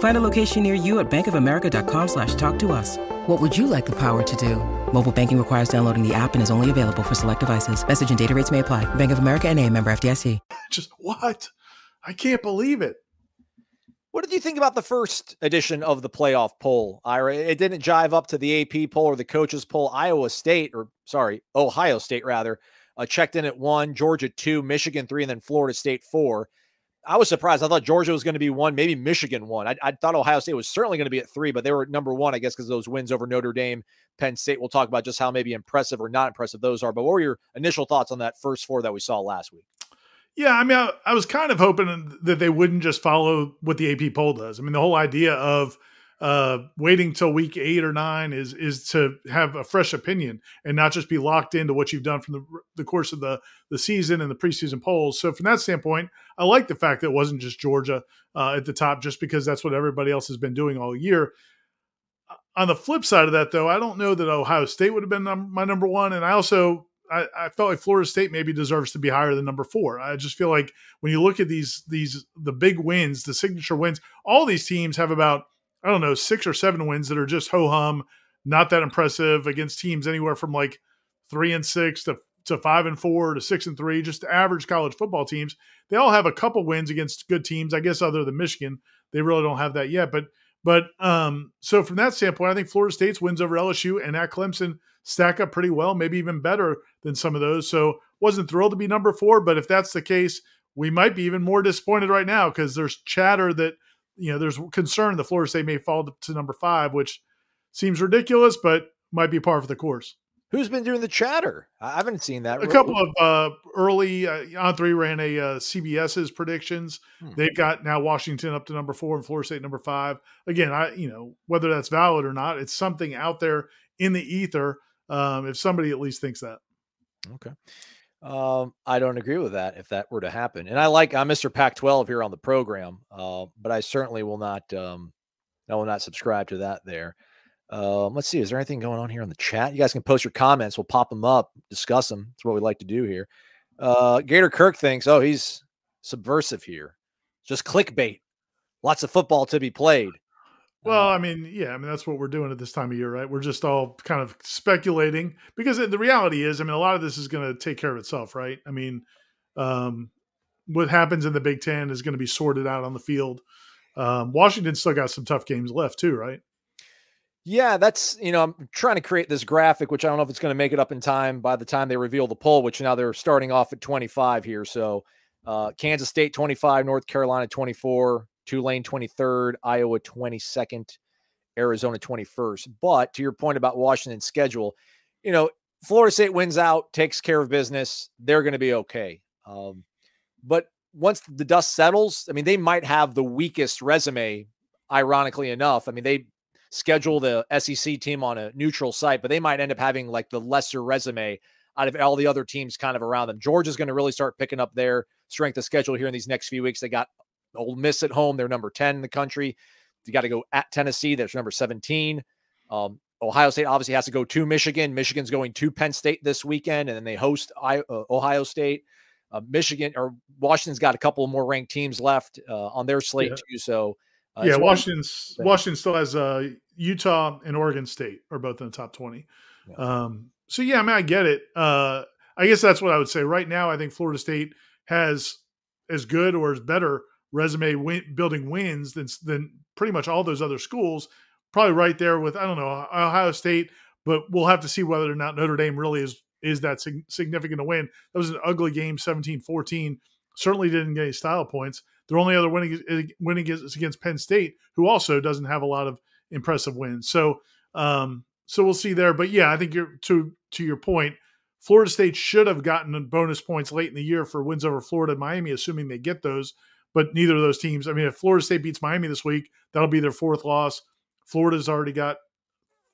Find a location near you at bankofamerica.com slash talk to us. What would you like the power to do? Mobile banking requires downloading the app and is only available for select devices. Message and data rates may apply. Bank of America and a member FDIC. Just what? I can't believe it. What did you think about the first edition of the playoff poll, Ira? It didn't jive up to the AP poll or the coaches poll. Iowa State, or sorry, Ohio State rather, uh, checked in at one, Georgia two, Michigan three, and then Florida State four. I was surprised. I thought Georgia was going to be one, maybe Michigan one. I, I thought Ohio State was certainly going to be at three, but they were number one, I guess, because those wins over Notre Dame, Penn State. We'll talk about just how maybe impressive or not impressive those are. But what were your initial thoughts on that first four that we saw last week? Yeah, I mean, I, I was kind of hoping that they wouldn't just follow what the AP poll does. I mean, the whole idea of uh, waiting till week eight or nine is is to have a fresh opinion and not just be locked into what you've done from the, the course of the the season and the preseason polls. So from that standpoint, I like the fact that it wasn't just Georgia uh, at the top, just because that's what everybody else has been doing all year. On the flip side of that, though, I don't know that Ohio State would have been my number one, and I also I, felt like Florida State maybe deserves to be higher than number four. I just feel like when you look at these these the big wins, the signature wins, all these teams have about I don't know, six or seven wins that are just ho hum, not that impressive against teams anywhere from like three and six to, to five and four to six and three, just average college football teams. They all have a couple wins against good teams, I guess, other than Michigan. They really don't have that yet. But but um, so from that standpoint, I think Florida State's wins over LSU and at Clemson stack up pretty well, maybe even better than some of those. So wasn't thrilled to be number four, but if that's the case, we might be even more disappointed right now because there's chatter that you know, there's concern the Florida State may fall to number five, which seems ridiculous, but might be par for the course. Who's been doing the chatter? I haven't seen that. A couple of uh, early uh, On3 ran a uh, CBS's predictions. Hmm. They've got now Washington up to number four and Florida State number five. Again, I you know whether that's valid or not, it's something out there in the ether. Um, if somebody at least thinks that. Okay. Um, I don't agree with that if that were to happen. And I like I'm Mr. Pac-12 here on the program, uh, but I certainly will not. Um, I will not subscribe to that. There. Um, let's see. Is there anything going on here on the chat? You guys can post your comments. We'll pop them up, discuss them. That's what we like to do here. Uh, Gator Kirk thinks, oh, he's subversive here. Just clickbait. Lots of football to be played. Well, uh, I mean, yeah, I mean that's what we're doing at this time of year, right? We're just all kind of speculating because the reality is, I mean, a lot of this is going to take care of itself, right? I mean, um, what happens in the Big Ten is going to be sorted out on the field. Um, Washington still got some tough games left too, right? Yeah, that's you know I'm trying to create this graphic, which I don't know if it's going to make it up in time by the time they reveal the poll, which now they're starting off at 25 here. So uh, Kansas State 25, North Carolina 24, Tulane 23rd, Iowa 22nd, Arizona 21st. But to your point about Washington's schedule, you know, Florida State wins out, takes care of business. They're going to be okay. Um, but once the dust settles, I mean, they might have the weakest resume, ironically enough. I mean, they schedule the SEC team on a neutral site, but they might end up having like the lesser resume out of all the other teams kind of around them. Georgia's going to really start picking up their strength of schedule here in these next few weeks. They got Ole Miss at home, they're number 10 in the country. You got to go at Tennessee, that's number 17. Um, Ohio State obviously has to go to Michigan. Michigan's going to Penn State this weekend, and then they host I, uh, Ohio State. Uh, Michigan or Washington's got a couple more ranked teams left uh, on their slate yeah. too. So uh, yeah, Washington's Washington still has uh, Utah and Oregon State are both in the top twenty. Yeah. Um, so yeah, I mean I get it. Uh, I guess that's what I would say. Right now, I think Florida State has as good or as better resume win, building wins than than pretty much all those other schools. Probably right there with I don't know Ohio State, but we'll have to see whether or not Notre Dame really is is that significant a win. That was an ugly game, 17-14. certainly didn't get any style points. Their only other winning winning is against Penn State, who also doesn't have a lot of impressive wins. So um, so we'll see there. But yeah, I think you're to to your point. Florida State should have gotten bonus points late in the year for wins over Florida and Miami, assuming they get those. But neither of those teams. I mean, if Florida State beats Miami this week, that'll be their fourth loss. Florida's already got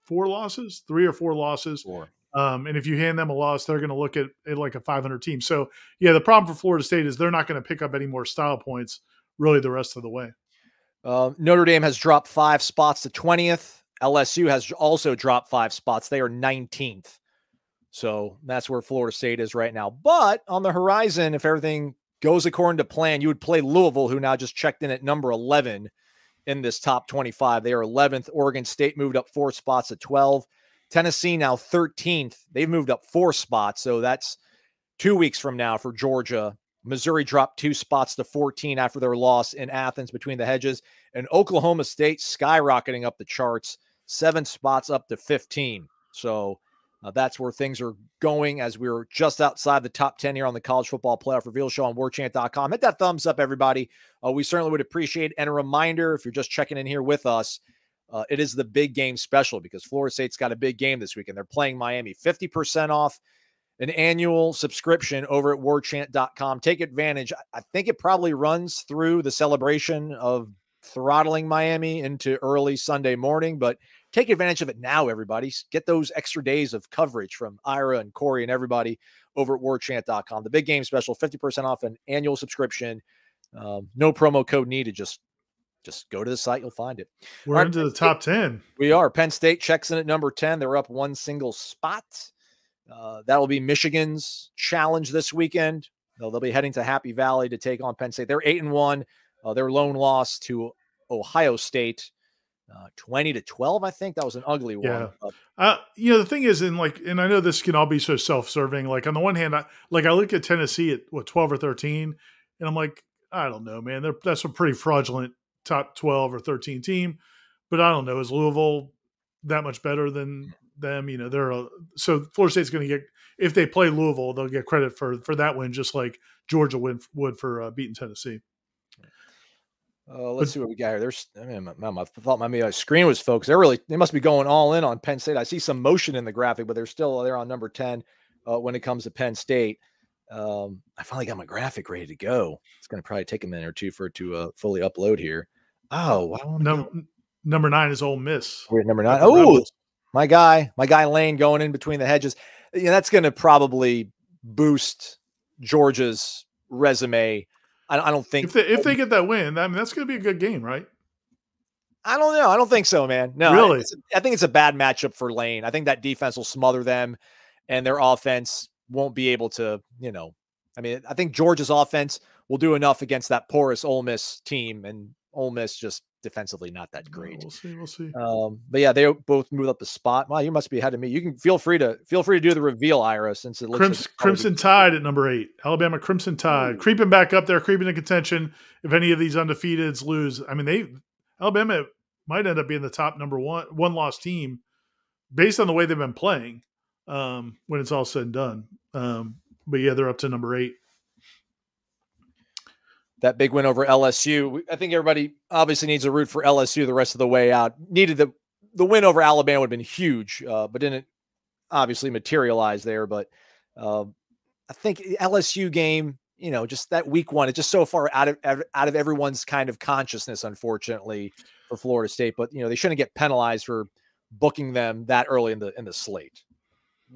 four losses, three or four losses. Four. Um, and if you hand them a loss, they're going to look at it like a 500 team. So, yeah, the problem for Florida State is they're not going to pick up any more style points really the rest of the way. Uh, Notre Dame has dropped five spots to 20th. LSU has also dropped five spots. They are 19th. So that's where Florida State is right now. But on the horizon, if everything goes according to plan, you would play Louisville, who now just checked in at number 11 in this top 25. They are 11th. Oregon State moved up four spots to 12. Tennessee now 13th. They've moved up four spots. So that's two weeks from now for Georgia. Missouri dropped two spots to 14 after their loss in Athens between the hedges. And Oklahoma State skyrocketing up the charts, seven spots up to 15. So uh, that's where things are going as we're just outside the top 10 here on the College Football Playoff Reveal Show on warchant.com. Hit that thumbs up, everybody. Uh, we certainly would appreciate And a reminder if you're just checking in here with us, uh, it is the big game special because Florida State's got a big game this week and they're playing Miami. 50% off an annual subscription over at warchant.com. Take advantage. I think it probably runs through the celebration of throttling Miami into early Sunday morning, but take advantage of it now, everybody. Get those extra days of coverage from Ira and Corey and everybody over at warchant.com. The big game special, 50% off an annual subscription. Um, no promo code needed. Just just go to the site, you'll find it. We're into the top 10. We are. Penn State checks in at number 10. They're up one single spot. Uh, that will be Michigan's challenge this weekend. They'll, they'll, be heading to Happy Valley to take on Penn State. They're eight and one. Uh, their lone loss to Ohio State, uh, twenty to twelve. I think that was an ugly one. Yeah. Uh, you know the thing is, in like, and I know this can all be so self-serving. Like on the one hand, I like I look at Tennessee at what twelve or thirteen, and I'm like, I don't know, man. They're, that's a pretty fraudulent top 12 or 13 team. But I don't know, is Louisville that much better than them? You know, they're a, so Florida State's going to get if they play Louisville, they'll get credit for for that win, just like Georgia win, would for uh, beating Tennessee. Uh, let's but, see what we got here. There's, I mean, my, my, I thought my, my screen was focused. They're really, they must be going all in on Penn State. I see some motion in the graphic, but they're still there on number 10 uh, when it comes to Penn State. Um, I finally got my graphic ready to go. It's going to probably take a minute or two for it to uh, fully upload here. Oh, wow. Number, number nine is Ole Miss. We're at number nine. Oh, my guy, my guy Lane going in between the hedges. Yeah, that's going to probably boost Georgia's resume. I, I don't think if they, if they get that win, I mean that's going to be a good game, right? I don't know. I don't think so, man. No, really. I, I think it's a bad matchup for Lane. I think that defense will smother them, and their offense won't be able to. You know, I mean, I think Georgia's offense will do enough against that porous Ole Miss team, and Ole Miss just defensively not that great. we'll see. We'll see. Um, but yeah, they both moved up the spot. Wow, you must be ahead of me. You can feel free to feel free to do the reveal, Ira, since it looks Crimson, like Crimson Tide at number eight. Alabama Crimson Tide Ooh. creeping back up there, creeping in contention. If any of these undefeateds lose, I mean, they Alabama might end up being the top number one one loss team based on the way they've been playing um, when it's all said and done. Um, but yeah, they're up to number eight that big win over LSU. I think everybody obviously needs a root for LSU the rest of the way out. Needed the the win over Alabama would have been huge, uh, but didn't obviously materialize there. But uh, I think LSU game, you know, just that week one, it's just so far out of out of everyone's kind of consciousness, unfortunately, for Florida State. But you know, they shouldn't get penalized for booking them that early in the in the slate.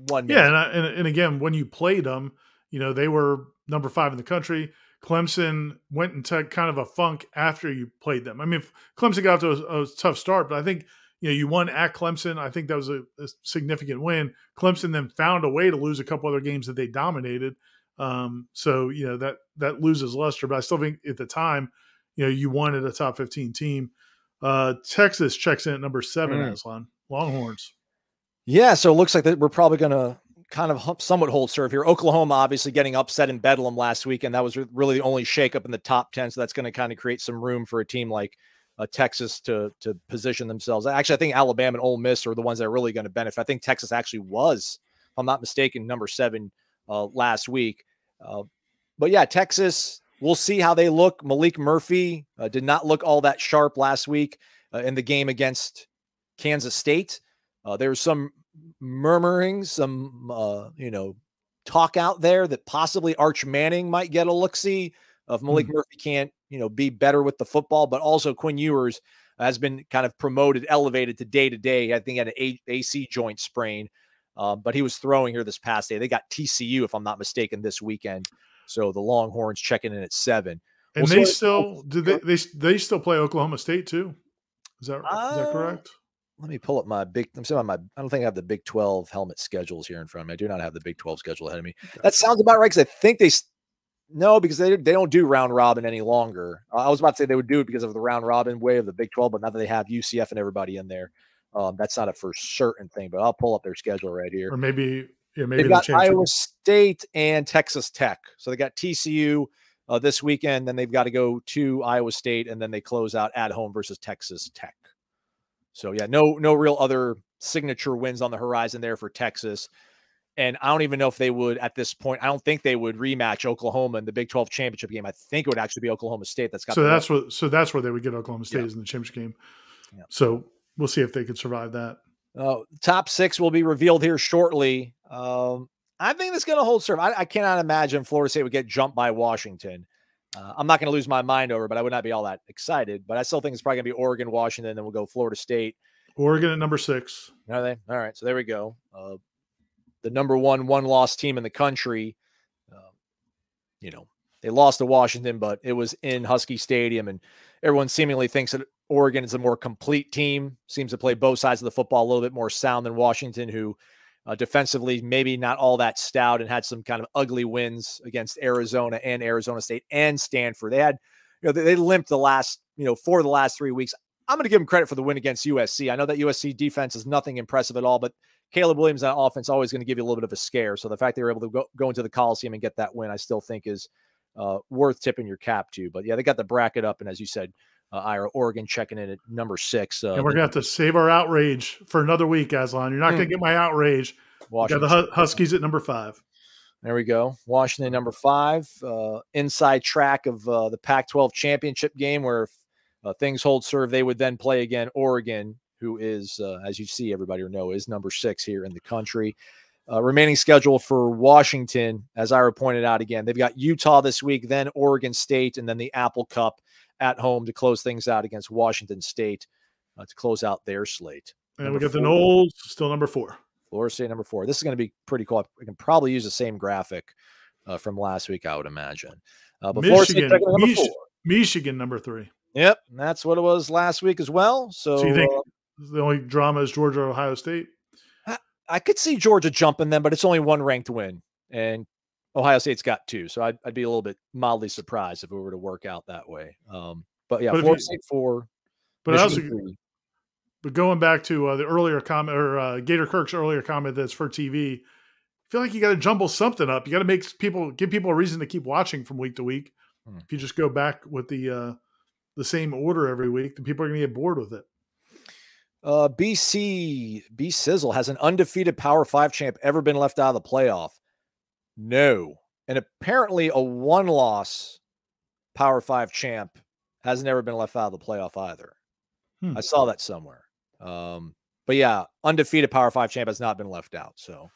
One, minute. yeah, and, I, and and again, when you played them, you know, they were number five in the country Clemson went into kind of a funk after you played them. I mean, Clemson got to a, a, tough start, but I think you know you won at Clemson. I think that was a, a, significant win. Clemson then found a way to lose a couple other games that they dominated. Um, so you know that that loses luster, but I still think at the time, you know, you wanted a top fifteen team. Uh, Texas checks in at number seven, mm. Aslan Longhorns. Yeah, so it looks like that we're probably going to kind of somewhat hold serve here. Oklahoma obviously getting upset in Bedlam last week, and that was really the only shakeup in the top 10. So that's going to kind of create some room for a team like uh, Texas to to position themselves. Actually, I think Alabama and Ole Miss are the ones that are really going to benefit. I think Texas actually was, if I'm not mistaken, number seven uh, last week. Uh, but yeah, Texas we'll see how they look. Maalik Murphy uh, did not look all that sharp last week uh, in the game against Kansas State. Uh, there was some murmuring, some uh, you know talk out there that possibly Arch Manning might get a look see of Maalik mm. Murphy can't you know be better with the football, but also Quinn Ewers has been kind of promoted, elevated to day to day. I think had an a- AC joint sprain, um, but he was throwing here this past day. They got TCU, if I'm not mistaken, this weekend. So the Longhorns checking in at seven. And well, they still do they, they they still play Oklahoma State too? Is that uh, is that correct? Let me pull up my big. I'm saying my. I don't think I have the Big 12 helmet schedules here in front of me. I do not have the Big 12 schedule ahead of me. That sounds about right because I think they no, because they they don't do round robin any longer. I was about to say they would do it because of the round robin way of the Big 12, but now that they have UCF and everybody in there, um, that's not a for certain thing. But I'll pull up their schedule right here. Or maybe yeah, maybe they've got Iowa State and Texas Tech. So they got TCU uh, this weekend, then they've got to go to Iowa State, and then they close out at home versus Texas Tech. So yeah, no no real other signature wins on the horizon there for Texas. And I don't even know if they would at this point. I don't think they would rematch Oklahoma in the Big 12 championship game. I think it would actually be Oklahoma State. That's got so that's what so that's where they would get Oklahoma State yeah. is in the championship game. Yeah. So we'll see if they could survive that. Uh, top six will be revealed here shortly. Um, I think it's going to hold serve. I, I, cannot imagine Florida State would get jumped by Washington. Uh, I'm not going to lose my mind over, but I would not be all that excited. But I still think it's probably going to be Oregon, Washington, and then we'll go Florida State. Oregon at number six. Are they? All right. So there we go. Uh, the number one one loss team in the country. Uh, you know, they lost to Washington, but it was in Husky Stadium, and everyone seemingly thinks that Oregon is a more complete team. Seems to play both sides of the football a little bit more sound than Washington, who uh, defensively maybe not all that stout and had some kind of ugly wins against Arizona and Arizona State and Stanford. They had, you know, they, they limped the last, you know, for the last three weeks. I'm going to give them credit for the win against USC. I know that USC defense is nothing impressive at all, but Caleb Williams on offense always going to give you a little bit of a scare. So the fact they were able to go, go into the Coliseum and get that win, I still think is uh, worth tipping your cap to. But yeah, they got the bracket up, and as you said, uh, Ira Oregon checking in at number six. Uh, and we're gonna have to save our outrage for another week, Aslan. You're not gonna hmm. get my outrage. Washington. Got the Huskies at number five. There we go. Washington number five. Uh, inside track of uh, the Pac-12 championship game, where uh, things hold serve, they would then play again Oregon who is, uh, as you see, everybody or know, is number six here in the country. Uh, remaining schedule for Washington, as Ira pointed out again, they've got Utah this week, then Oregon State, and then the Apple Cup at home to close things out against Washington State uh, to close out their slate. And number we got the Noles still number four. Florida State number four. This is going to be pretty cool. We can probably use the same graphic uh, from last week, I would imagine. Uh, but Michigan, number Mich- Michigan number three. Yep, that's what it was last week as well. So, so you think uh, the only drama is Georgia or Ohio State. I, I, could see Georgia jumping them, but it's only one ranked win, and Ohio State's got two. So I'd, I'd be a little bit mildly surprised if it were to work out that way. Um, but yeah, Florida State four. But Michigan also, three. but going back to uh, the earlier comment or uh, Gator Kirk's earlier comment that's for TV, I feel like you got to jumble something up. You got to make people give people a reason to keep watching from week to week. Hmm. If you just go back with the uh, the same order every week, then people are going to get bored with it. Uh, BC B Sizzle has an undefeated Power Five champ ever been left out of the playoff? No, and apparently a one-loss Power Five champ has never been left out of the playoff either. Hmm. I saw that somewhere. Um, but yeah, undefeated Power Five champ has not been left out. So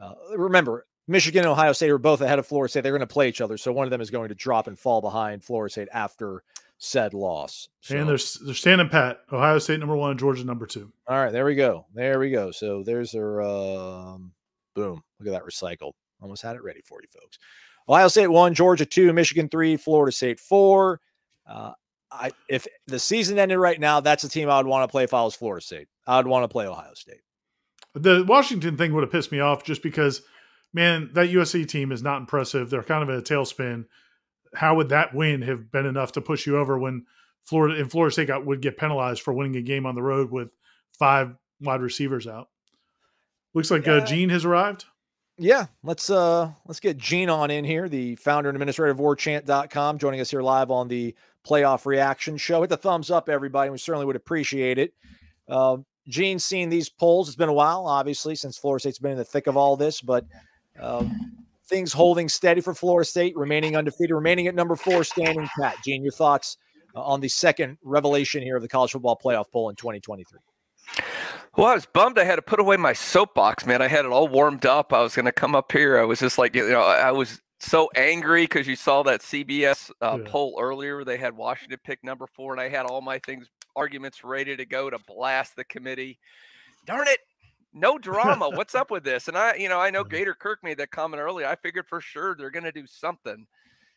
uh, remember, Michigan and Ohio State are both ahead of Florida State. They're going to play each other, so one of them is going to drop and fall behind Florida State after said loss. So, and they're, they're standing pat. Ohio State number one, Georgia number two. All right, there we go. There we go. So there's their um, boom. Look at that recycled. Almost had it ready for you folks. Ohio State one, Georgia two, Michigan three, Florida State four. Uh, I if the season ended right now, that's the team I would want to play if I was Florida State. I would want to play Ohio State. The Washington thing would have pissed me off just because, man, that USC team is not impressive. They're kind of in a tailspin how would that win have been enough to push you over when Florida and Florida State got, would get penalized for winning a game on the road with five wide receivers out? Looks like uh, yeah. uh, Gene has arrived. Yeah, let's uh let's get Gene on in here, the founder and administrator of warchant.com, joining us here live on the playoff reaction show. Hit the thumbs up, everybody. We certainly would appreciate it. Uh, Gene, seeing these polls, it's been a while, obviously, since Florida State's been in the thick of all this, but um, things holding steady for Florida State, remaining undefeated, remaining at number four, standing pat. Gene, your thoughts uh, on the second revelation here of the college football playoff poll in 2023? Well, I was bummed I had to put away my soapbox, man. I had it all warmed up. I was going to come up here. I was just like, you know, I was so angry because you saw that CBS uh, yeah. poll earlier. They had Washington pick number four, and I had all my things, arguments ready to go to blast the committee. Darn it. No drama. What's up with this? And I, you know, I know Gator Kirk made that comment earlier. I figured for sure they're going to do something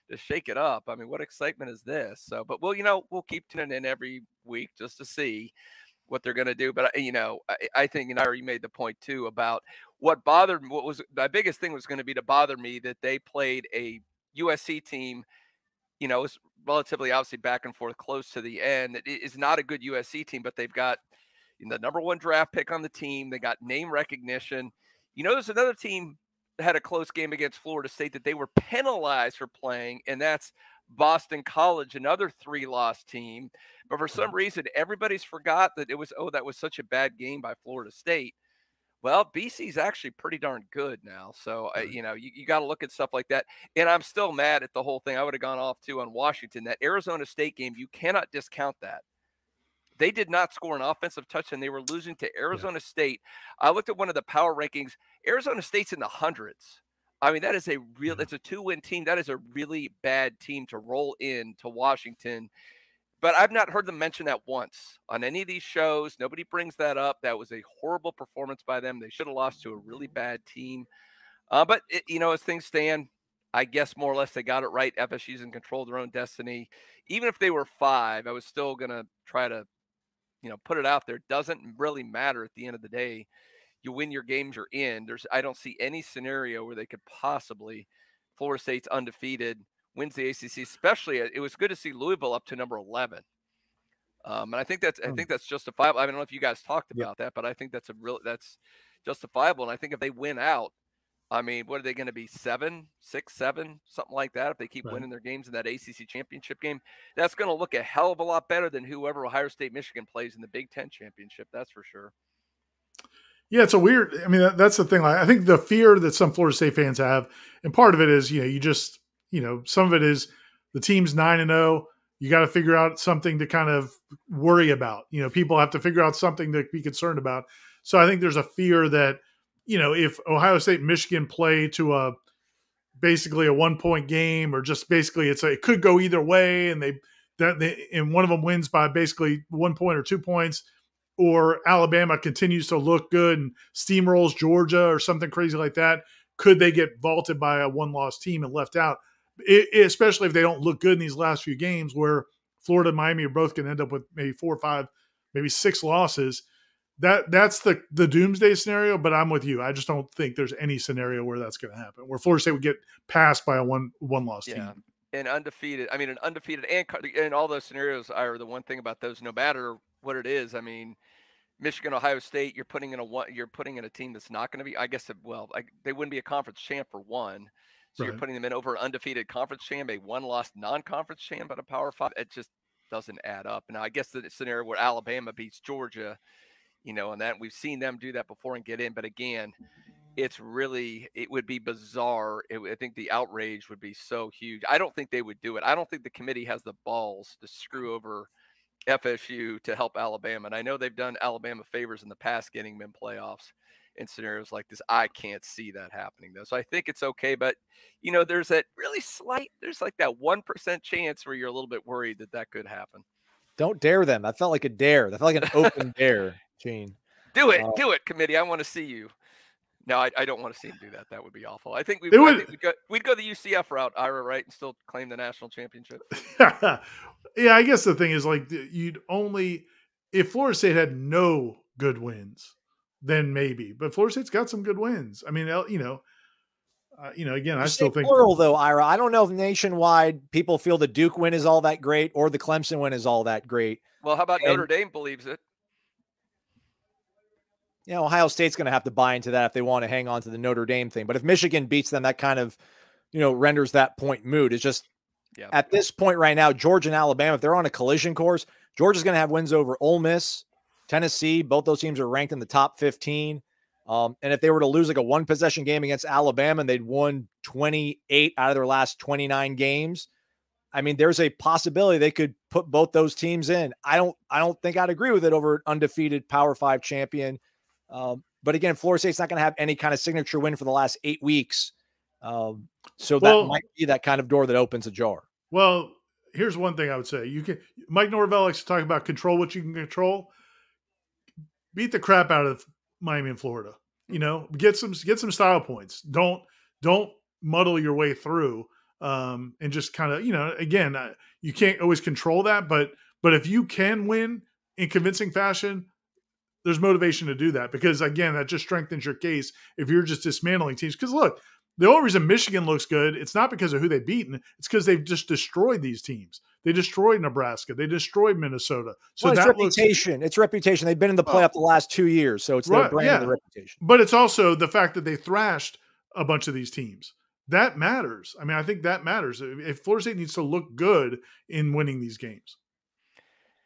to shake it up. I mean, what excitement is this? So, but we'll, you know, we'll keep tuning in every week just to see what they're going to do. But you know, I, I think, and I already made the point too about what bothered. What was my biggest thing was going to be to bother me that they played a USC team. You know, it's relatively obviously back and forth, close to the end. It is not a good USC team, but they've got the number one draft pick on the team. They got name recognition. You know, there's another team that had a close game against Florida State that they were penalized for playing, and that's Boston College, another three loss team. But for some reason, everybody's forgot that it was, oh, that was such a bad game by Florida State. Well, BC's actually pretty darn good now. So, uh, you know, you, you got to look at stuff like that. And I'm still mad at the whole thing. I would have gone off too on Washington. That Arizona State game, you cannot discount that. They did not score an offensive touchdown. They were losing to Arizona yeah. State. I looked at one of the power rankings. Arizona State's in the hundreds. I mean, that is a real, it's a two win team. That is a really bad team to roll in to Washington. But I've not heard them mention that once on any of these shows. Nobody brings that up. That was a horrible performance by them. They should have lost to a really bad team. Uh, but, it, you know, as things stand, I guess more or less they got it right. FSU's in control of their own destiny. Even if they were five, I was still going to try to, you know, put it out there. Doesn't really matter at the end of the day you win your games you're in. There's I don't see any scenario where they could possibly Florida State's undefeated, wins the ACC. Especially, uh, it was good to see Louisville up to number 11. Um, and I think that's I hmm. think that's justifiable. I don't know if you guys talked about that, but I think that's a real that's justifiable. And I think if they win out, I mean, what are they going to be? Seven, six, seven, something like that. If they keep right. winning their games in that ACC championship game, that's going to look a hell of a lot better than whoever Ohio State, Michigan plays in the Big Ten championship. That's for sure. Yeah, it's a weird. I mean, that, that's the thing. Like, I think the fear that some Florida State fans have, and part of it is, you know, you just, you know, some of it is the team's nine and zero. Oh, you got to figure out something to kind of worry about. You know, people have to figure out something to be concerned about. So I think there's a fear that, you know, if Ohio State, Michigan play to a basically a one point game, or just basically it's a, it could go either way, and they that they and one of them wins by basically one point or two points or Alabama continues to look good and steamrolls Georgia or something crazy like that, could they get vaulted by a one loss team and left out? It, especially if they don't look good in these last few games where Florida and Miami are both going to end up with maybe four or five, maybe six losses. That that's the the doomsday scenario, but I'm with you. I just don't think there's any scenario where that's going to happen. Where Florida State would get passed by a one one loss yeah. team and undefeated. I mean, an undefeated and and all those scenarios are the one thing about those. No matter what it is, I mean, Michigan, Ohio State, you're putting in a one, you're putting in a team that's not going to be. I guess well, they wouldn't be a conference champ for one, so right. you're putting them in over an undefeated conference champ, a one-loss non-conference champ at a Power Five. It just doesn't add up. Now, I guess the scenario where Alabama beats Georgia, you know, and that we've seen them do that before and get in, but again, it's really it would be bizarre. It, I think the outrage would be so huge. I don't think they would do it. I don't think the committee has the balls to screw over FSU to help Alabama. And I know they've done Alabama favors in the past getting them in playoffs in scenarios like this. I can't see that happening though. So I think it's okay. But, you know, there's that really slight, there's like that 1% chance where you're a little bit worried that that could happen. Don't dare them. That felt like a dare. That felt like an open dare, Gene. Do it. Uh, do it, committee. I want to see you. No, I, I don't want to see him do that. That would be awful. I think we would. We'd go, we'd go the UCF route, Ira, right, and still claim the national championship. yeah, I guess the thing is like you'd only if Florida State had no good wins, then maybe. But Florida State's got some good wins. I mean, you know, uh, you know, again, you I still think plural though, Ira. I don't know if nationwide people feel the Duke win is all that great or the Clemson win is all that great. Well, how about and, Notre Dame believes it? you know, Ohio State's going to have to buy into that if they want to hang on to the Notre Dame thing. But if Michigan beats them, that kind of, you know, renders that point moot. It's just yeah. at this point right now, Georgia and Alabama, if they're on a collision course, Georgia's going to have wins over Ole Miss, Tennessee. Both those teams are ranked in the top 15. Um, and if they were to lose like a one possession game against Alabama and they'd won 28 out of their last 29 games, I mean, there's a possibility they could put both those teams in. I don't, I don't think I'd agree with it over an undefeated Power Five champion. Um, but again, Florida State's not going to have any kind of signature win for the last eight weeks. Um, so well, that might be that kind of door that opens a jar. Well, here's one thing I would say: you can Mike Norvell likes to talk about control what you can control. Beat the crap out of Miami and Florida. You know, get some get some style points. Don't don't muddle your way through um, and just kind of you know again uh, you can't always control that, but but if you can win in convincing fashion, there's motivation to do that because again that just strengthens your case if you're just dismantling teams. Because look, the only reason Michigan looks good, it's not because of who they've beaten. It's because they've just destroyed these teams. They destroyed Nebraska. They destroyed Minnesota. So well, it's reputation. Looks, it's reputation. They've been in the playoff the last two years, so it's right, their brand yeah. and reputation. But it's also the fact that they thrashed a bunch of these teams. That matters. I mean, I think that matters. If Florida State needs to look good in winning these games.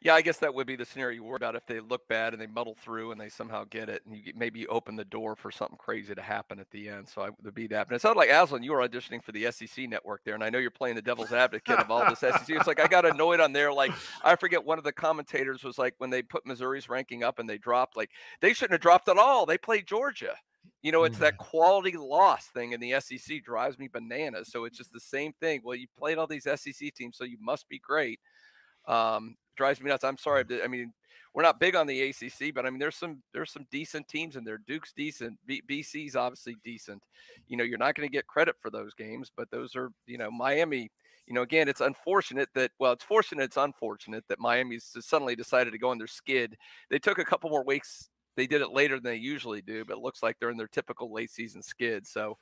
Yeah, I guess that would be the scenario you worry about if they look bad and they muddle through and they somehow get it, and you maybe open the door for something crazy to happen at the end. So I would be that. But it sounded like Aslan, you were auditioning for the SEC network there, and I know you're playing the devil's advocate of all this SEC. It's like I got annoyed on there. Like I forget one of the commentators was like when they put Missouri's ranking up and they dropped, like they shouldn't have dropped at all. They played Georgia. You know, it's that quality loss thing in the SEC drives me bananas. So it's just the same thing. Well, you played all these SEC teams, so you must be great. Um, drives me nuts. I'm sorry. I mean, we're not big on the ACC, but I mean, there's some there's some decent teams in there. Duke's decent. B- BC's obviously decent. You know, you're not going to get credit for those games, but those are you know Miami. You know, again, it's unfortunate that well, it's fortunate, it's unfortunate that Miami's suddenly decided to go on their skid. They took a couple more weeks. They did it later than they usually do, but it looks like they're in their typical late season skid. So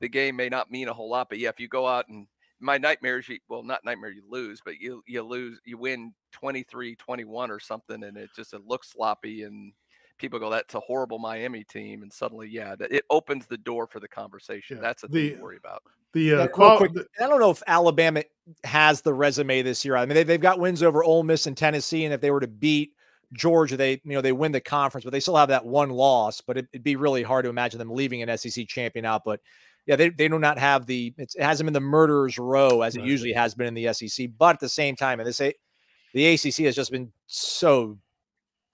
the game may not mean a whole lot, but yeah, if you go out and my nightmares you well not nightmare you lose but you you lose you win 23 21 or something and it just it looks sloppy and people go that's a horrible miami team and suddenly yeah that it opens the door for the conversation yeah, that's a the, thing to worry about the uh, yeah, qual- quick, I don't know if Alabama has the resume this year. I mean, they, they've got wins over Ole Miss and Tennessee, and if they were to beat Georgia, they you know they win the conference, but they still have that one loss. But it, would be really hard to imagine them leaving an SEC champion out. But yeah, they, they do not have the it hasn't been the murderer's row as it usually has been in the SEC. But at the same time, and this the ACC has just been so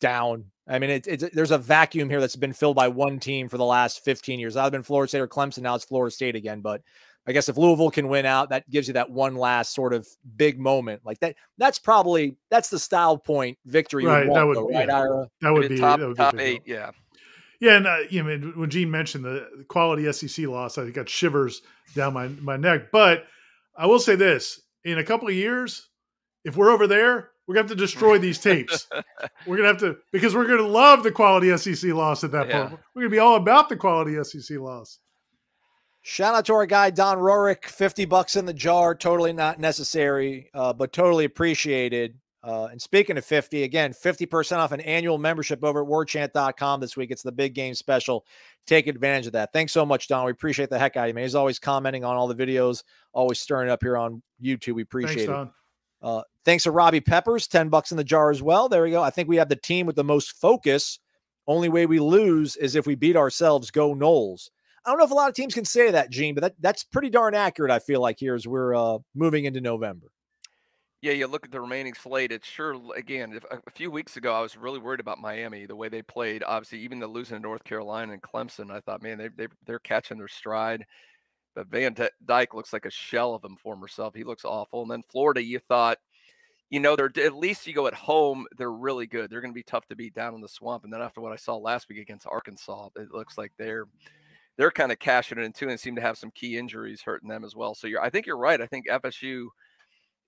down. I mean, it, it's there's a vacuum here that's been filled by one team for the last 15 years. I've been Florida State or Clemson. Now it's Florida State again. But I guess if Louisville can win out, that gives you that one last sort of big moment like that. That's probably that's the style point victory. Right. Want, that would, though, right. Ira? That would be top, that would top be eight. Yeah. Yeah, and uh, you know, when Gene mentioned the quality SEC loss, I got shivers down my my neck. But I will say this: in a couple of years, if we're over there, we're gonna have to destroy these tapes. we're gonna have to because we're gonna love the quality SEC loss at that yeah. point. We're gonna be all about the quality SEC loss. Shout out to our guy Don Rorick, fifty bucks in the jar, totally not necessary, uh, but totally appreciated. Uh, and speaking of 50, again, 50% off an annual membership over at warchant.com this week. It's the big game special. Take advantage of that. Thanks so much, Don. We appreciate the heck out of you, man. He's always commenting on all the videos, always stirring up here on YouTube. We appreciate thanks, it. Uh, thanks to Robbie Peppers, 10 bucks in the jar as well. There we go. I think we have the team with the most focus. Only way we lose is if we beat ourselves. Go Noles. I don't know if a lot of teams can say that, Gene, but that, that's pretty darn accurate, I feel like, here as we're uh, moving into November. Yeah, you look at the remaining slate. It's sure again. If, a few weeks ago, I was really worried about Miami, the way they played. Obviously, even the losing to North Carolina and Clemson, I thought, man, they they they're catching their stride. But Van Dyke looks like a shell of him former self. He looks awful. And then Florida, you thought, you know, they're at least you go at home, they're really good. They're going to be tough to beat down in the swamp. And then after what I saw last week against Arkansas, it looks like they're they're kind of cashing it in too, and seem to have some key injuries hurting them as well. So you're, I think you're right. I think FSU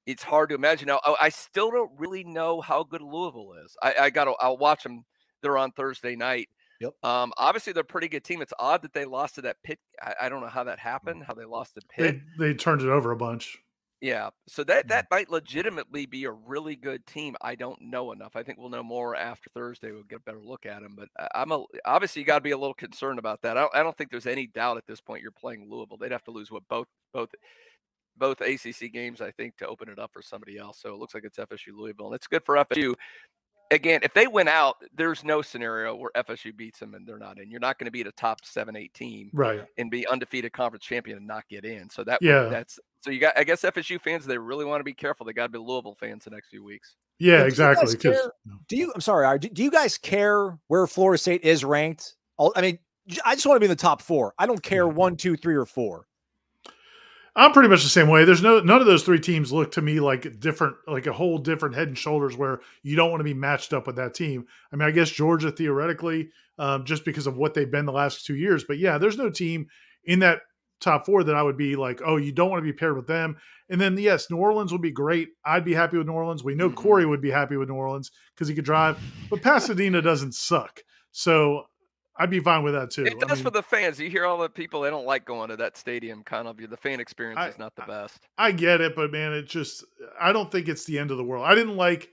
it's hard to imagine. Now, I still don't really know how good Louisville is. I, I got to, I'll watch them. They're on Thursday night. Yep. Um, obviously, they're a pretty good team. It's odd that they lost to that Pitt. I, I don't know how that mm. happened, how they lost the Pitt. They, they turned it over a bunch. Yeah. So that that might legitimately be a really good team. I don't know enough. I think we'll know more after Thursday. We'll get a better look at them. But I'm a, obviously you got to be a little concerned about that. I don't, I don't think there's any doubt at this point you're playing Louisville. They'd have to lose what both both both ACC games, I think, to open it up for somebody else. So it looks like it's FSU Louisville, and it's good for FSU. again, if they win out, there's no scenario where FSU beats them and they're not in. You're not going to beat a top seven, eight team, right, and be undefeated conference champion and not get in. So that yeah, that's so you got. I guess FSU fans they really want to be careful. They got to be Louisville fans the next few weeks. Yeah, exactly. Do you, do you, I'm sorry, do you guys care where Florida State is ranked? I mean, I just want to be in the top four. I don't care one, two, three, or four. I'm pretty much the same way. There's no none of those three teams look to me like different, like a whole different head and shoulders where you don't want to be matched up with that team. I mean, I guess Georgia theoretically, um, just because of what they've been the last two years, but yeah, there's no team in that top four that I would be like, oh, you don't want to be paired with them. And then yes, New Orleans would be great. I'd be happy with New Orleans. We know mm-hmm. Corey would be happy with New Orleans because he could drive, but Pasadena doesn't suck. So I'd be fine with that too. It does I mean, for the fans. You hear all the people they don't like going to that stadium. Kind of the fan experience I, is not the best. I, get it, but man, it just I don't think it's the end of the world. I didn't like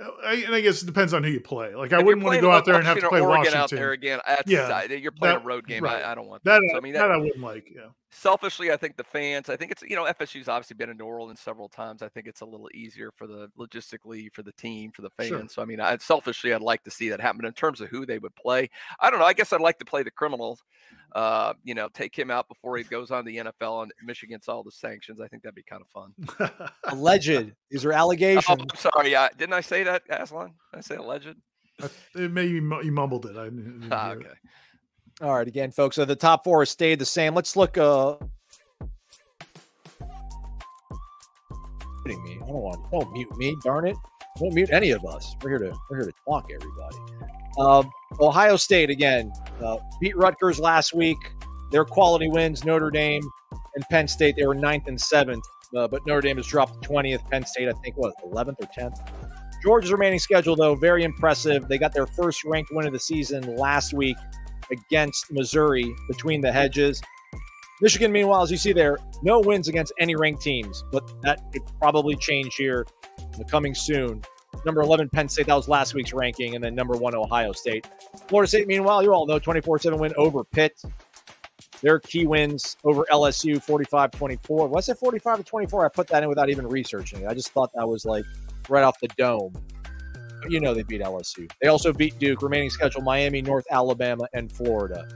uh, I, and I guess it depends on who you play. Like, if I wouldn't want to go out there and have to play Oregon Washington out there again. yeah, you're playing that, a road game. Right. I, I, don't want that. that. So, I mean, that, that, I wouldn't like. Yeah. Selfishly, I think the fans. I think it's you know FSU's obviously been in New Orleans several times. I think it's a little easier for the logistically for the team for the fans. Sure. So I mean, I, selfishly, I'd like to see that happen. In terms of who they would play, I don't know. I guess I'd like to play the criminals. Uh, you know, take him out before he goes on the NFL and Michigan's all the sanctions. I think that'd be kind of fun. Alleged. These are allegations. Oh, I'm sorry. Yeah, didn't I say that, Aslan? Did I say alleged? it Maybe you mumbled it. I ah, okay. It. All right, again, folks. So the top four has stayed the same. Let's look. Uh, me. I don't want. Don't mute me. Darn it. Don't mute any of us. We're here to. We're here to talk, everybody. Uh, Ohio State again uh, beat Rutgers last week. Their quality wins. Notre Dame and Penn State. They were ninth and seventh, uh, but Notre Dame has dropped twentieth. Penn State, I think, was eleventh or tenth. Georgia's remaining schedule, though, very impressive. They got their first ranked win of the season last week against Missouri between the hedges. Michigan, meanwhile, as you see there, no wins against any ranked teams, but that could probably change here coming soon. Number 11, Penn State, that was last week's ranking, and then number one, Ohio State. Florida State, meanwhile, you all know 24 7 win over Pitt. Their key wins over LSU 45 24. Was it 45 to 24? I put that in without even researching it. I just thought that was like right off the dome. But you know they beat LSU. They also beat Duke, remaining schedule Miami, North Alabama, and Florida.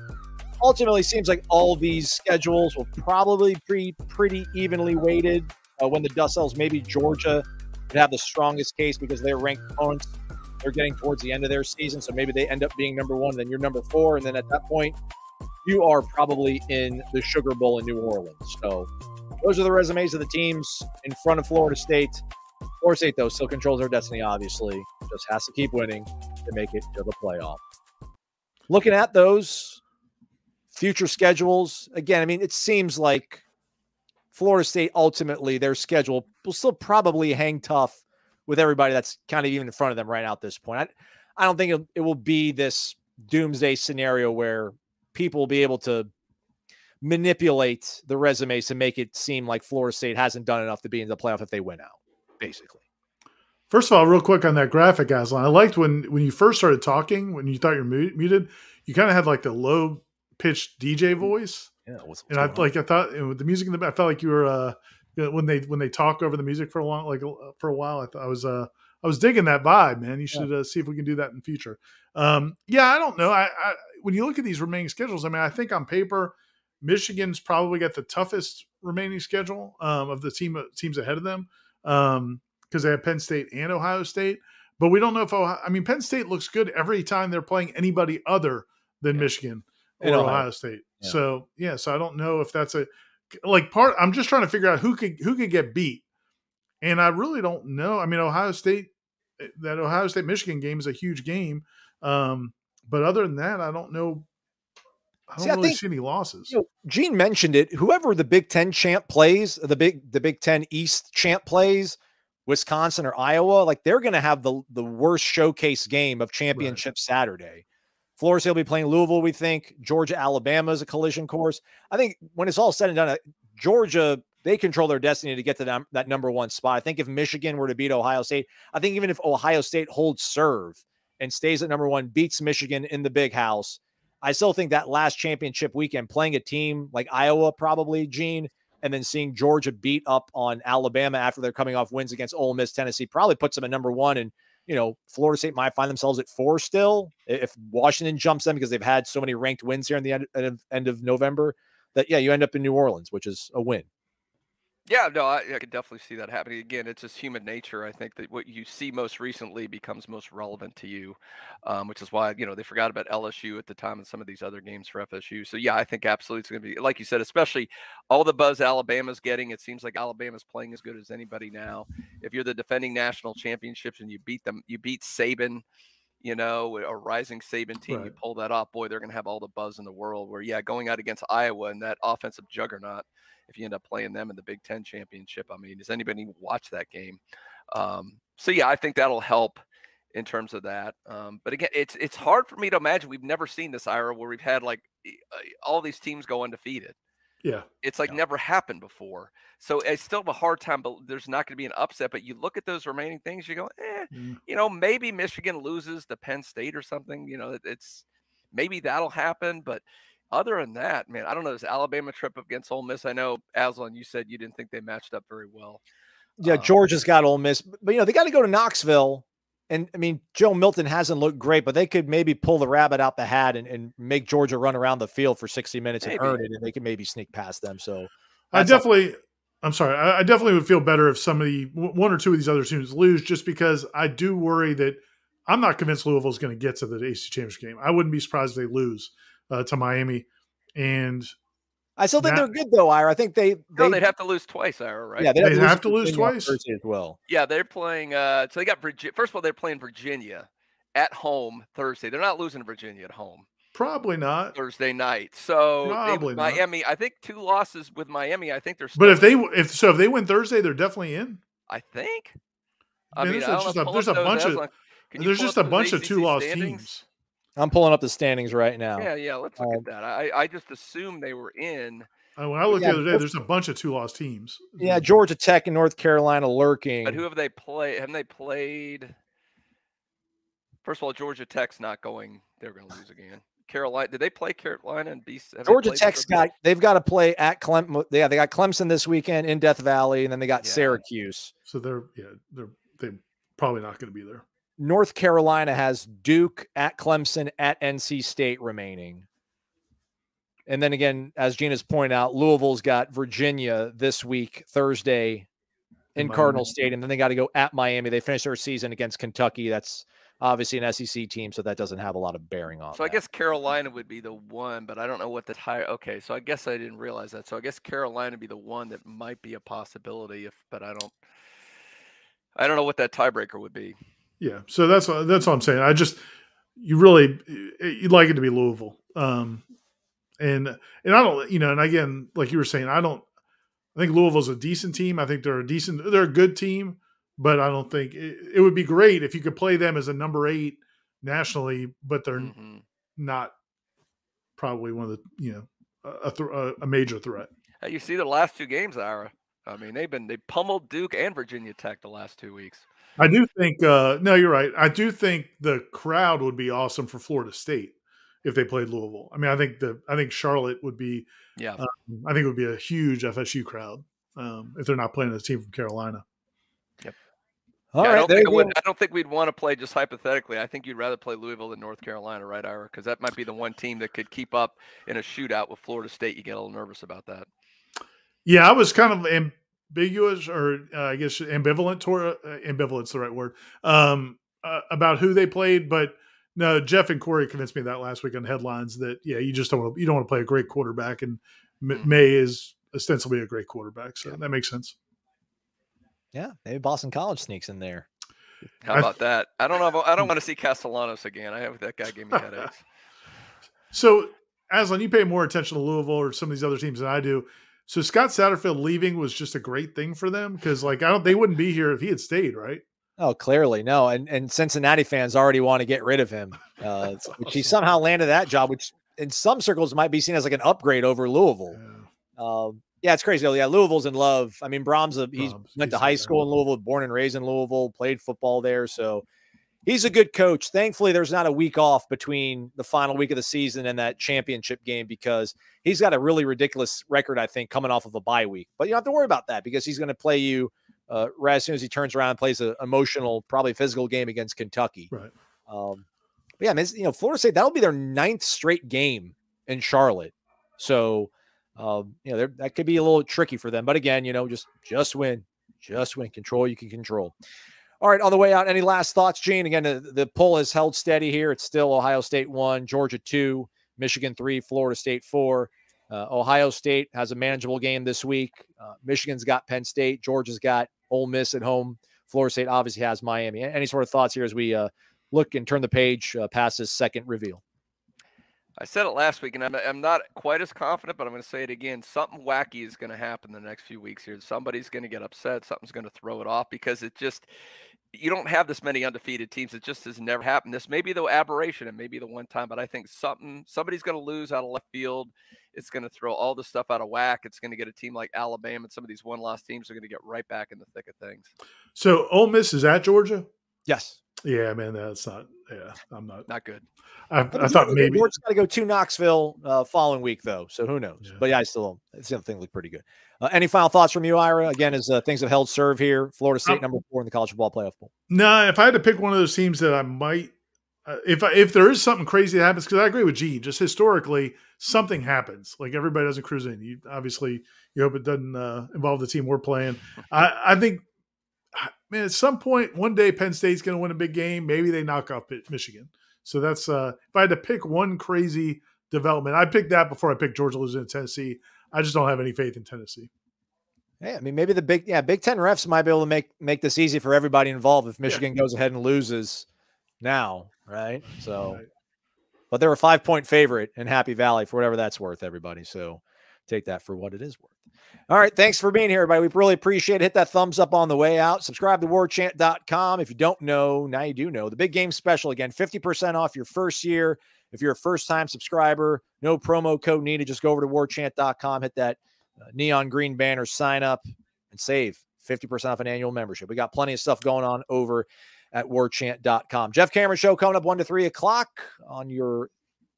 Ultimately, seems like all these schedules will probably be pretty evenly weighted. Uh, when the dust settles, maybe Georgia would have the strongest case because they're ranked opponents. They're getting towards the end of their season, so maybe they end up being number one. Then you're number four, and then at that point, you are probably in the Sugar Bowl in New Orleans. So those are the resumes of the teams in front of Florida State. Florida State, though, still controls their destiny, obviously. Just has to keep winning to make it to the playoff. Looking at those future schedules, again, I mean, it seems like Florida State ultimately, their schedule will still probably hang tough with everybody that's kind of even in front of them right now at this point. I, I don't think it will be this doomsday scenario where people will be able to manipulate the resumes to make it seem like Florida State hasn't done enough to be in the playoff if they win out, basically. First of all, real quick on that graphic, Aslan, I liked when when you first started talking, when you thought you're muted, you kind of had like the low pitched DJ voice. Yeah, what's, what's and I like I thought with the music in the back, I felt like you were uh when they when they talk over the music for a long like uh, for a while. I thought I was uh I was digging that vibe, man. You should yeah. uh, see if we can do that in the future. Um, yeah, I don't know. I, I when you look at these remaining schedules, I mean, I think on paper, Michigan's probably got the toughest remaining schedule um, of the team teams ahead of them. Um, because they have Penn State and Ohio State. But we don't know if Ohio, I mean Penn State looks good every time they're playing anybody other than yeah. Michigan or Ohio. Ohio. State. Yeah. So yeah, so I don't know if that's a like part. I'm just trying to figure out who could who could get beat, and I really don't know. I mean Ohio State, eh, that Ohio State Michigan game is a huge game, um, but other than that, I don't know I don't see, really I think, see any losses. You know, Gene mentioned it. Whoever the Big Ten champ plays, the big the Big Ten East champ plays, Wisconsin or Iowa, like they're going to have the the worst showcase game of championship right. Saturday. Florida State will be playing Louisville. We think Georgia, Alabama is a collision course. I think when it's all said and done, uh, Georgia they control their destiny to get to that, that number one spot. I think if Michigan were to beat Ohio State, I think even if Ohio State holds serve and stays at number one, beats Michigan in the big house, I still think that last championship weekend, playing a team like Iowa, probably Gene, and then seeing Georgia beat up on Alabama after they're coming off wins against Ole Miss, Tennessee probably puts them at number one. And you know, Florida State might find themselves at four still if Washington jumps them because they've had so many ranked wins here in the end, of, end of November. That yeah, you end up in New Orleans, which is a win. Yeah, no, I, I could definitely see that happening. Again, it's just human nature. I think that what you see most recently becomes most relevant to you, um, which is why you know they forgot about LSU at the time and some of these other games for FSU. So yeah, I think absolutely it's going to be like you said, especially all the buzz Alabama's getting. It seems like Alabama's playing as good as anybody now. If you're the defending national championships and you beat them, you beat Saban you know, a rising Saban team, right. you pull that off, boy, they're going to have all the buzz in the world. Where, yeah, going out against Iowa and that offensive juggernaut, if you end up playing them in the Big Ten championship. I mean, does anybody watch that game? Um, so yeah, I think that'll help in terms of that. Um, but again, it's it's hard for me to imagine. We've never seen this era where we've had like uh, all these teams go undefeated. Yeah, it's like yeah. never happened before. So I still have a hard time. But there's not going to be an upset. But you look at those remaining things, you go, eh, mm. you know, maybe Michigan loses to Penn State or something. You know, it's maybe that'll happen. But other than that, man, I don't know. This Alabama trip against Ole Miss, I know Aslan, you said you didn't think they matched up very well. Yeah, um, Georgia's got Ole Miss, but you know they got to go to Knoxville, and I mean Joe Milton hasn't looked great, but they could maybe pull the rabbit out the hat and, and make Georgia run around the field for sixty minutes maybe. and earn it, and they can maybe sneak past them. So I definitely. I'm sorry. I, I definitely would feel better if somebody, one or two of these other teams lose, just because I do worry that I'm not convinced Louisville is going to get to the ACC Championship game. I wouldn't be surprised if they lose uh, to Miami. And I still think that, they're good though, Ira. I think they, they no, they'd have to lose twice, Ira, right? Yeah, they have, to, have to lose twice as well. Yeah, they're playing. Uh, so they got Virginia. First of all, they're playing Virginia at home Thursday. They're not losing to Virginia at home. Probably not Thursday night. So Probably they, Miami. I think two losses with Miami. I think they're. But if they if so if they win Thursday, they're definitely in. I think. I mean, there's, just a, there's a bunch of there's just a bunch of two loss teams. I'm pulling up the standings right now. Yeah, yeah. Let's look um, at that. I, I just assumed they were in. Uh, when I looked yeah, the other day, there's a bunch of two loss teams. Yeah, Georgia Tech and North Carolina lurking. But who have they played? Haven't they played? First of all, Georgia Tech's not going. They're going to lose again. Carolina, did they play Carolina and be? Georgia Tech's got. They've got to play at Clemson. Yeah, they got Clemson this weekend in Death Valley, and then they got yeah. Syracuse. So they're yeah they're they probably not going to be there. North Carolina has Duke at Clemson at NC State remaining. And then again, as Gina's pointed out, Louisville's got Virginia this week, Thursday in Cardinal Stadium. And then they got to go at Miami. They finish their season against Kentucky. That's obviously an SEC team, so that doesn't have a lot of bearing on. So that. I guess Carolina would be the one, but I don't know what the high. Okay, so I guess I didn't realize that. So I guess Carolina would be the one that might be a possibility. If, but I don't. I don't know what that tiebreaker would be. Yeah, so that's that's all I'm saying. I just you really you'd like it to be Louisville, um, and and I don't you know, and again, like you were saying, I don't. I think Louisville's a decent team. I think they're a decent, they're a good team, but I don't think it, it would be great if you could play them as a number eight nationally, but they're mm-hmm. not probably one of the you know a, th- a major threat. You see the last two games, Ira. I mean, they've been they pummeled Duke and Virginia Tech the last two weeks. I do think. Uh, no, you're right. I do think the crowd would be awesome for Florida State if they played Louisville. I mean, I think the I think Charlotte would be. Yeah. Um, I think it would be a huge FSU crowd um, if they're not playing a team from Carolina. Yep. All yeah, right, I, don't think would, I don't think we'd want to play just hypothetically. I think you'd rather play Louisville than North Carolina, right, Ira? Because that might be the one team that could keep up in a shootout with Florida State. You get a little nervous about that. Yeah, I was kind of ambiguous or uh, I guess ambivalent toward uh, ambivalent's the right word um, uh, about who they played, but no, Jeff and Corey convinced me that last week on headlines that yeah, you just don't want to, you don't want to play a great quarterback, and mm-hmm. Maye is ostensibly a great quarterback, so yeah. that makes sense. Yeah, maybe Boston College sneaks in there. How about that? I don't know. I don't want to see Castellanos again. I have that guy gave me headaches. so, Aslan, you pay more attention to Louisville or some of these other teams than I do. So Scott Satterfield leaving was just a great thing for them because, like, I don't they wouldn't be here if he had stayed, right? Oh, clearly no, and and Cincinnati fans already want to get rid of him, uh, which he somehow landed that job, which in some circles might be seen as like an upgrade over Louisville. Yeah, um, yeah it's crazy. Yeah, Louisville's in love. I mean, Brohm's a, he's Brohm's, went to high school in Louisville, born and raised in Louisville, played football there, so he's a good coach. Thankfully, there's not a week off between the final week of the season and that championship game because he's got a really ridiculous record, I think, coming off of a bye week. But you don't have to worry about that because he's going to play you uh, right as soon as he turns around and plays an emotional, probably physical game against Kentucky. Right. Um, but yeah, I mean, you know, Florida State that'll be their ninth straight game in Charlotte. So, um, you know, that could be a little tricky for them. But again, you know, just just win, just win, control you can control. All right, on the way out, any last thoughts, Gene? Again, the, the poll has held steady here. It's still Ohio State one, Georgia two, Michigan three, Florida State four. Uh, Ohio State has a manageable game this week. Uh, Michigan's got Penn State. Georgia's got Ole Miss at home. Florida State obviously has Miami. Any sort of thoughts here as we uh, look and turn the page uh, past this second reveal? I said it last week, and I'm, I'm not quite as confident, but I'm going to say it again. Something wacky is going to happen the next few weeks here. Somebody's going to get upset. Something's going to throw it off because it just you don't have this many undefeated teams. It just has never happened. This may be the aberration and maybe the one time, but I think something somebody's going to lose out of left field. It's going to throw all the stuff out of whack. It's going to get a team like Alabama and some of these one-loss teams are going to get right back in the thick of things. So Ole Miss is at Georgia. Yes. Yeah, man, that's not. Yeah, I'm not. Not good. I, I thought maybe we're got to go to Knoxville uh, following week though, so who knows? Yeah. But yeah, I still it's the thing look pretty good. Uh, any final thoughts from you, Ira? Again, as uh, things have held serve here, Florida State um, number four in the college football playoff poll. No, nah, if I had to pick one of those teams that I might, uh, if I, if there is something crazy that happens, because I agree with Gene, just historically something happens. Like everybody doesn't cruise in. You obviously you hope it doesn't uh, involve the team we're playing. I, I think man, at some point, one day Penn State's going to win a big game. Maybe they knock off Michigan. So that's uh, if I had to pick one crazy development, I picked that before I picked Georgia losing to Tennessee. I just don't have any faith in Tennessee. Yeah, I mean, maybe the big yeah Big Ten refs might be able to make make this easy for everybody involved if Michigan yeah. goes ahead and loses now, right? So, right. but they're a five point favorite in Happy Valley for whatever that's worth, everybody. So, take that for what it is worth. All right. Thanks for being here, everybody. We really appreciate it. Hit that thumbs up on the way out. Subscribe to warchant.com. If you don't know, now you do know. The big game special again 50% off your first year. If you're a first time subscriber, no promo code needed. Just go over to warchant.com, hit that uh, neon green banner, sign up, and save 50% off an annual membership. We got plenty of stuff going on over at warchant.com. Jeff Cameron Show coming up 1 to 3 o'clock on your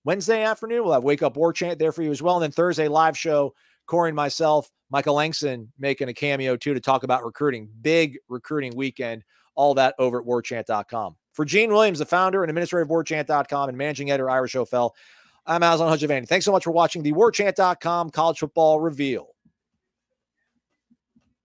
Wednesday afternoon. We'll have Wake Up War Chant there for you as well. And then Thursday live show Corey and myself, Michael Langston making a cameo too to talk about recruiting. Big recruiting weekend. All that over at warchant.com. For Gene Williams, the founder and administrator of warchant.com and managing editor Ira Schoffel, I'm Aslan Hajavani. Thanks so much for watching the warchant.com college football reveal.